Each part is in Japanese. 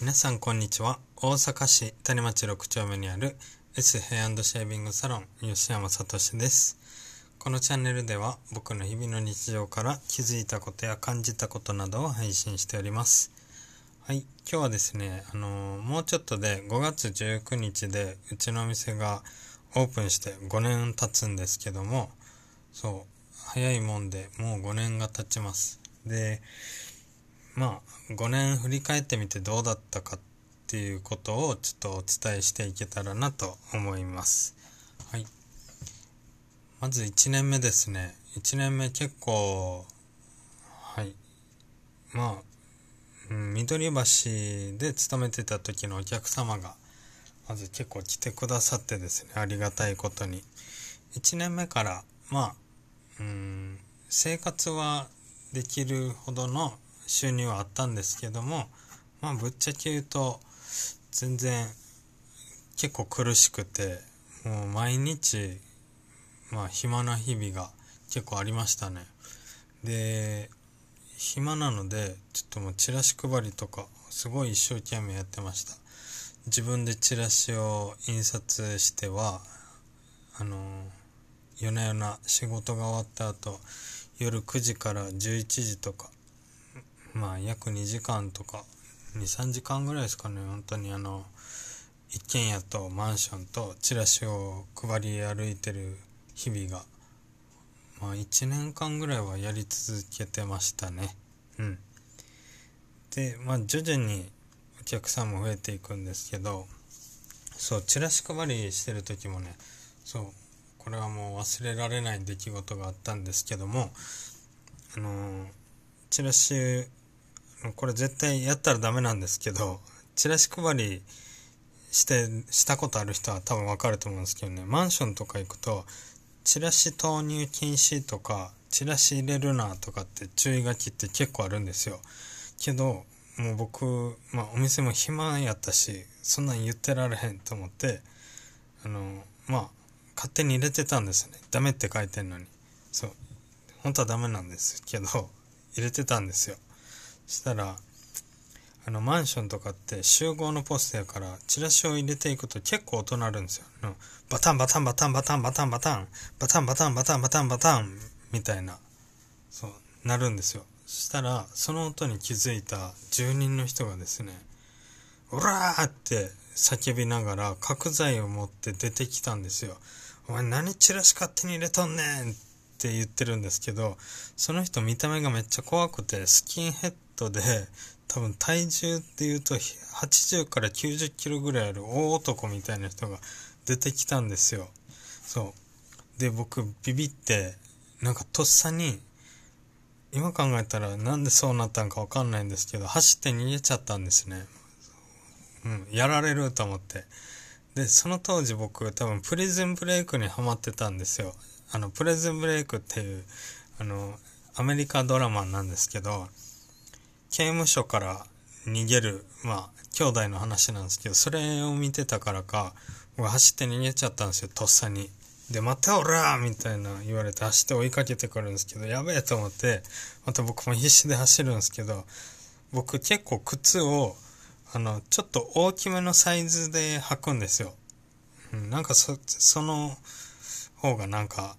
皆さんこんにちは。大阪市谷町6丁目にある S ヘアシェービングサロン吉山聡です。このチャンネルでは僕の日々の日常から気づいたことや感じたことなどを配信しております。はい。今日はですねあのー、もうちょっとで5月19日でうちのお店がオープンして5年経つんですけどもそう早いもんでもう5年が経ちます。でまあ5年振り返ってみてどうだったかっていうことをちょっとお伝えしていけたらなと思います。はい。まず1年目ですね。1年目結構はい。まあ、うん、緑橋で勤めてた時のお客様がまず結構来てくださってですね。ありがたいことに。1年目からまあうん生活はできるほどの収入はあったんですけどもまあぶっちゃけ言うと全然結構苦しくてもう毎日まあ暇な日々が結構ありましたね。で暇なのでちょっともうチラシ配りとかすごい一生懸命やってました。自分でチラシを印刷してはあの夜な夜な仕事が終わった後夜9時から11時とかまあ約2時間とか23時間ぐらいですかね。本当にあの一軒家とマンションとチラシを配り歩いてる日々がまあ1年間ぐらいはやり続けてましたね。うん。でまあ徐々にお客さんも増えていくんですけどそうチラシ配りしてる時もねそうこれはもう忘れられない出来事があったんですけどもあの、チラシこれ絶対やったらダメなんですけど、チラシ配りして、したことある人は多分わかると思うんですけどね、マンションとか行くと、チラシ投入禁止とか、チラシ入れるなとかって注意書きって結構あるんですよ。けど、もう僕、まあお店も暇やったし、そんなん言ってられへんと思って、あの、まあ、勝手に入れてたんですよね。ダメって書いてんのに。そう。本当はダメなんですけど、入れてたんですよ。したらあのマンションとかって集合のポストやからチラシを入れていくと結構音鳴るんですよ。バタンバタンバタンバタンバタンバタンバタンバタンバタンバタンバタンみたいなそうなるんですよ。そしたらその音に気づいた住人の人がですね「オラー!」って叫びながら角材を持って出てきたんですよ。お前何チラシ勝手に入れとんねんって言ってるんですけどその人見た目がめっちゃ怖くてスキンヘッドで多分体重っていうと80から90キロぐらいある大男みたいな人が出てきたんですよ。そう。で僕ビビってなんかとっさに今考えたらなんでそうなったんかわかんないんですけど走って逃げちゃったんですね。うんやられると思って。でその当時僕多分プリズンブレイクにハマってたんですよ。あのプリズンブレイクっていうあのアメリカドラマなんですけど刑務所から逃げる、まあ、兄弟の話なんですけど、それを見てたからか、僕走って逃げちゃったんですよ、とっさに。で、待ておらみたいな言われて走って追いかけてくるんですけど、やべえと思って、また僕も必死で走るんですけど、僕結構靴を、あの、ちょっと大きめのサイズで履くんですよ。うん、なんかそ、その方がなんか、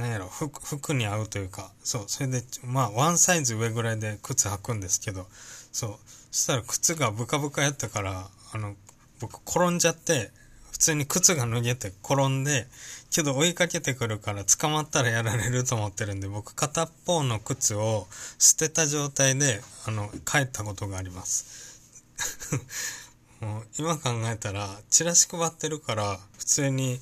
なんやろ服服に合うというかそうそれでまあワンサイズ上ぐらいで靴履くんですけどそうそしたら靴がブカブカやったからあの僕転んじゃって普通に靴が脱げて転んでけど追いかけてくるから捕まったらやられると思ってるんで僕片っぽの靴を捨てた状態であの帰ったことがあります。もう今考えたらチラシ配ってるから普通に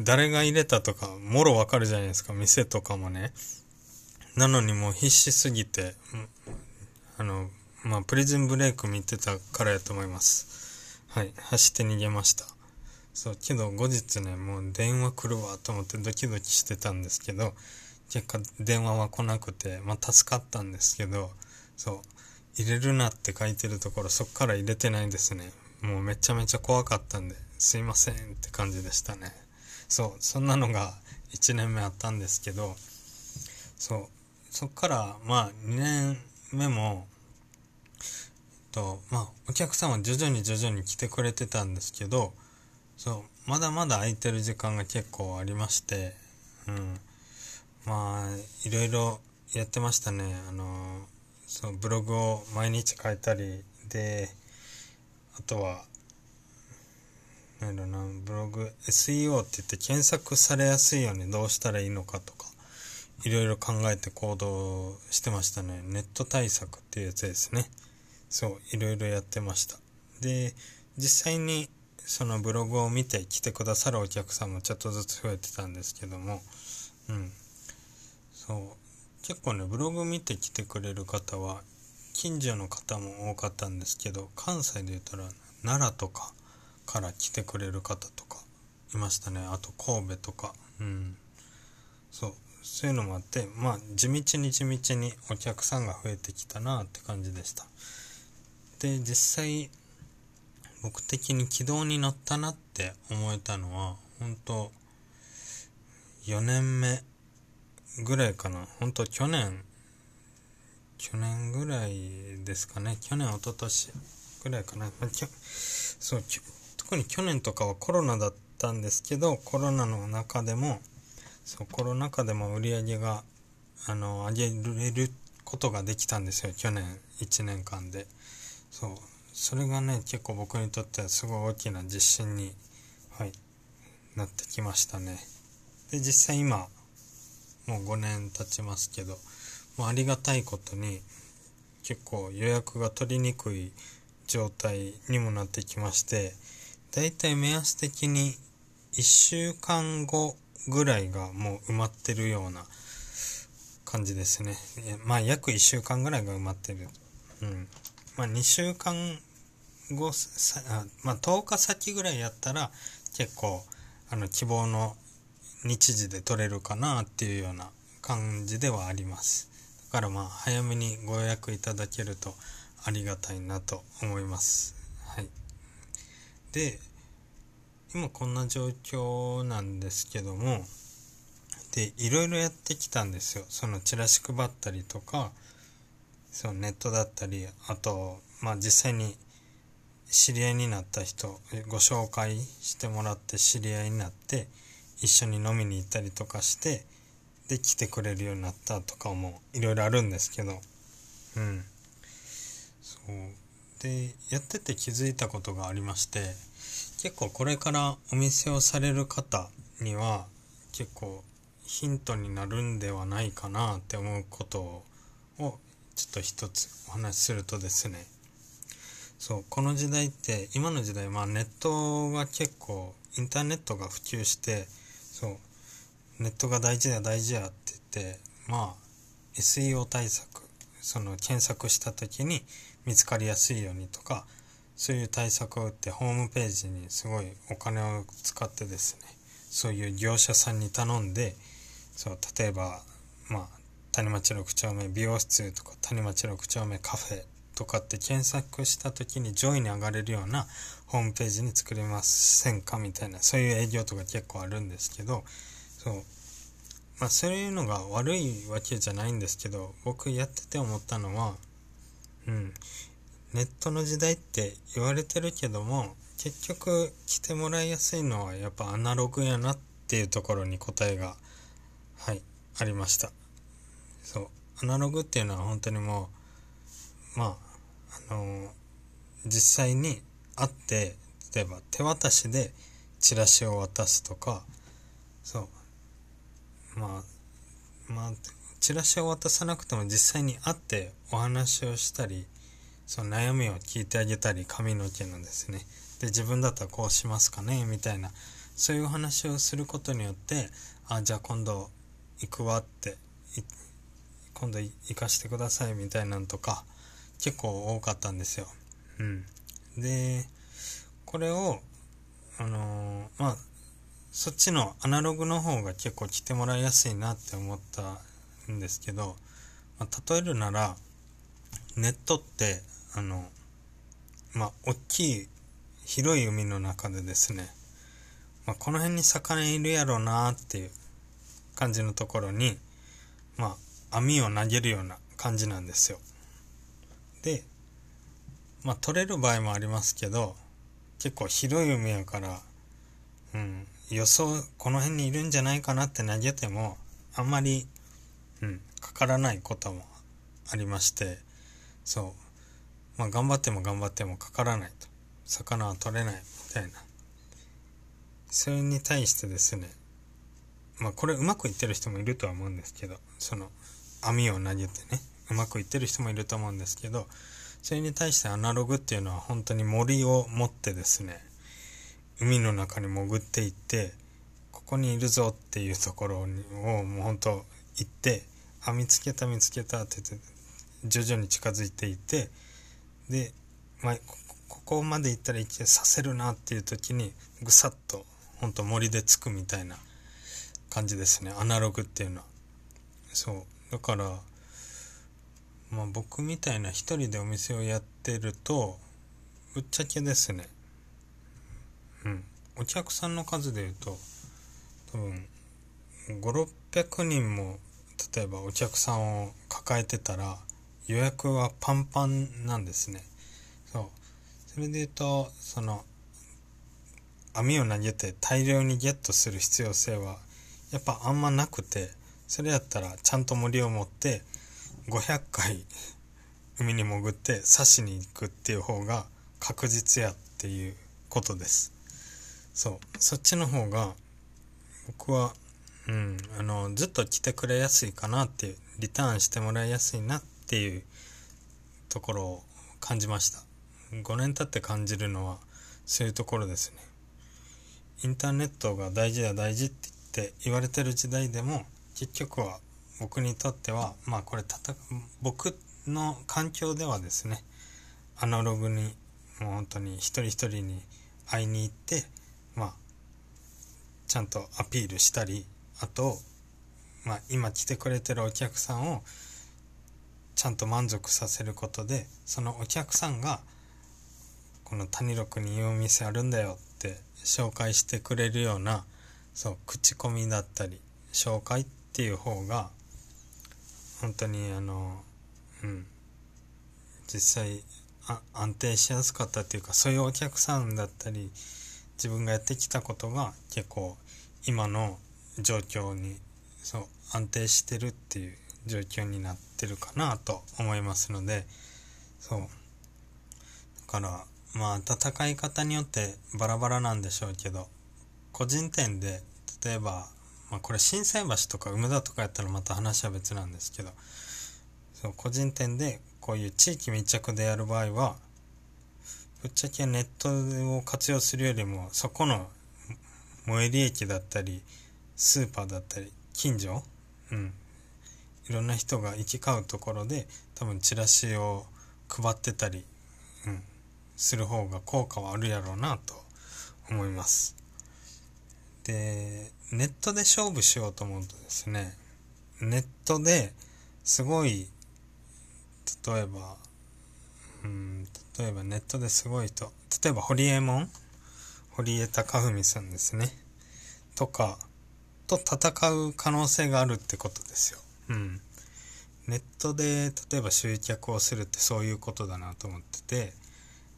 誰が入れたとか、もろわかるじゃないですか、店とかもね。なのにもう必死すぎて、あの、まあ、プリズンブレイク見てたからやと思います。はい、走って逃げました。そう、けど後日ね、もう電話来るわと思ってドキドキしてたんですけど、結果電話は来なくて、まあ、助かったんですけど、そう、入れるなって書いてるところ、そっから入れてないですね。もうめちゃめちゃ怖かったんで、すいませんって感じでしたね。そうそんなのが1年目あったんですけどそうそっからまあ2年目もとまあお客さんは徐々に徐々に来てくれてたんですけどそうまだまだ空いてる時間が結構ありましてうん。まあいろいろやってましたね。あのそうブログを毎日書いたりであとはなんだろうなブログ SEO って言って検索されやすいようにどうしたらいいのかとかいろいろ考えて行動してましたね。ネット対策っていうやつですね。そういろいろやってました。で実際にそのブログを見て来てくださるお客さんもちょっとずつ増えてたんですけどもうん。そう。結構ねブログ見て来てくれる方は近所の方も多かったんですけど関西で言ったら奈良とかから来てくれる方とかいましたね。あと神戸とか。うん。そう。そういうのもあってまあ地道に地道にお客さんが増えてきたなって感じでした。で実際僕的に軌道に乗ったなって思えたのは本当4年目ぐらいかな。本当去年去年ぐらいですかね。去年一昨年ぐらいかな。そう特に去年とかはコロナだったんですけどコロナの中でもそうコロナ禍でも売り上げがあの上げれることができたんですよ去年1年間で。そうそれがね結構僕にとってはすごい大きな自信に、はい、なってきましたね。で実際今もう5年経ちますけどもうありがたいことに結構予約が取りにくい状態にもなってきましてだいたい目安的に1週間後ぐらいがもう埋まってるような感じですね。まあ約1週間ぐらいが埋まってる。うん。まあ2週間後あまあ10日先ぐらいやったら結構あの希望の日時で取れるかなっていうような感じではあります。だからまあ早めにご予約いただけるとありがたいなと思います。で今こんな状況なんですけどもでいろいろやってきたんですよ。そのチラシ配ったりとかそのネットだったりあとまあ実際に知り合いになった人ご紹介してもらって知り合いになって一緒に飲みに行ったりとかしてで来てくれるようになったとかもいろいろあるんですけど。うん。そう。でやってて気づいたことがありまして結構これからお店をされる方には結構ヒントになるんではないかなって思うことをちょっと一つお話しするとですね。そうこの時代って今の時代まあネットが結構インターネットが普及してそうネットが大事だ大事やって言ってまあ SEO 対策その検索した時に見つかりやすいようにとかそういう対策を打ってホームページにすごいお金を使ってですねそういう業者さんに頼んでそう例えばまあ谷町6丁目美容室とか谷町6丁目カフェとかって検索した時に上位に上がれるようなホームページに作れませんかみたいなそういう営業とか結構あるんですけどそうまあそういうのが悪いわけじゃないんですけど僕やってて思ったのはうん。ネットの時代って言われてるけども結局来てもらいやすいのはやっぱアナログやなっていうところに答えがはいありました。そう。アナログっていうのは本当にもうまああのー、実際に会って例えば手渡しでチラシを渡すとかそう。まあまあチラシを渡さなくても実際に会ってお話をしたりその悩みを聞いてあげたり髪の毛のですねで自分だったらこうしますかねみたいなそういうお話をすることによってあじゃあ今度行くわって今度行かしてくださいみたいなんとか結構多かったんですよ。うん、でこれをあのー、まあそっちのアナログの方が結構来てもらいやすいなって思ったんですけど、まあ、例えるならネットってあのまあ大きい広い海の中でですね、まあ、この辺に魚いるやろうなっていう感じのところにまあ網を投げるような感じなんですよ。でまあ取れる場合もありますけど結構広い海やからうん予想この辺にいるんじゃないかなって投げてもあんまり、うん、かからないこともありましてそう。まあ頑張っても頑張ってもかからないと。魚は取れないみたいな。それに対してですねまあこれうまくいってる人もいるとは思うんですけどその網を投げてねうまくいってる人もいると思うんですけどそれに対してアナログっていうのは本当に森を持ってですね海の中に潜っていってここにいるぞっていうところをもう本当行ってあ見つけた見つけたって言って徐々に近づいていてで、まあ、ここまで行ったら行けさせるなっていう時にぐさっと本当森でつくみたいな感じですね。アナログっていうのは。そう。だからまあ僕みたいな一人でお店をやってるとぶっちゃけですね。うん。お客さんの数でいうと多分5600人も例えばお客さんを抱えてたら予約はパンパンなんですね。そう。それで言うとその網を投げて大量にゲットする必要性はやっぱあんまなくてそれやったらちゃんと森を持って500回海に潜って刺しに行くっていう方が確実やっていうことです。そう。そっちの方が僕はうん。あのずっと来てくれやすいかなっていうリターンしてもらいやすいなっていうところを感じました。5年経って感じるのはそういうところですね。インターネットが大事だ大事って言って言われてる時代でも結局は僕にとってはまあこれたた僕の環境ではですねアナログにもう本当に一人一人に会いに行ってまあちゃんとアピールしたりあと、まあ、今来てくれてるお客さんをちゃんと満足させることでそのお客さんがこの谷六にいいお店あるんだよって紹介してくれるようなそう口コミだったり紹介っていう方が本当にあのうん実際あ安定しやすかったっていうかそういうお客さんだったり自分がやってきたことが結構今の状況にそう安定してるっていう状況になってるかなと思いますのでそう。だからまあ戦い方によってバラバラなんでしょうけど個人店で例えば、まあ、これ心斎橋とか梅田とかやったらまた話は別なんですけどそう個人店でこういう地域密着でやる場合はぶっちゃけネットを活用するよりもそこの最寄り駅だったりスーパーだったり近所？うん。いろんな人が行き交うところで多分チラシを配ってたり、うん、する方が効果はあるやろうなと思います。でネットで勝負しようと思うとですねネットですごい例えばうん例えばネットですごい人例えば堀江門堀江貴文さんですね。とかと戦う可能性があるってことですよ。うん。ネットで例えば集客をするってそういうことだなと思ってて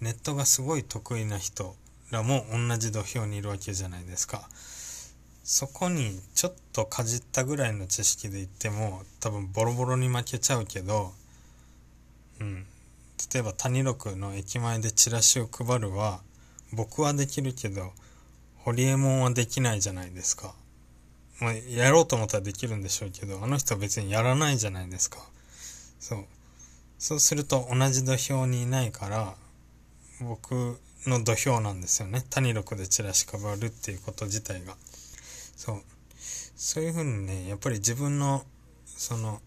ネットがすごい得意な人らも同じ土俵にいるわけじゃないですか。そこにちょっとかじったぐらいの知識で言っても多分ボロボロに負けちゃうけど、うん。例えば谷六の駅前でチラシを配るは僕はできるけど堀江門はできないじゃないですか。まあ、やろうと思ったらできるんでしょうけど、あの人は別にやらないじゃないですか。そう。そうすると同じ土俵にいないから、僕の土俵なんですよね。谷六でチラシ配るっていうこと自体が。そう。そういうふうにね、やっぱり自分の、その、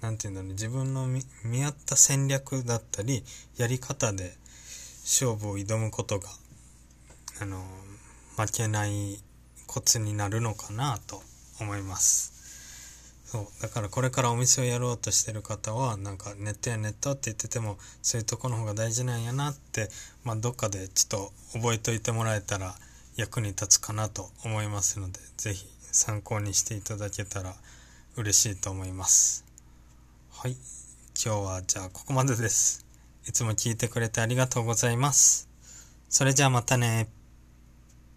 なんていうんだろう、自分の見合った戦略だったり、やり方で勝負を挑むことが、あの、負けないコツになるのかなと思います。そう。だからこれからお店をやろうとしてる方はなんかネットやネットって言っててもそういうとこの方が大事なんやなってまあどっかでちょっと覚えといてもらえたら役に立つかなと思いますので是非参考にしていただけたら嬉しいと思います。はい。今日はじゃあここまでです。いつも聞いてくれてありがとうございます。それじゃあまたね。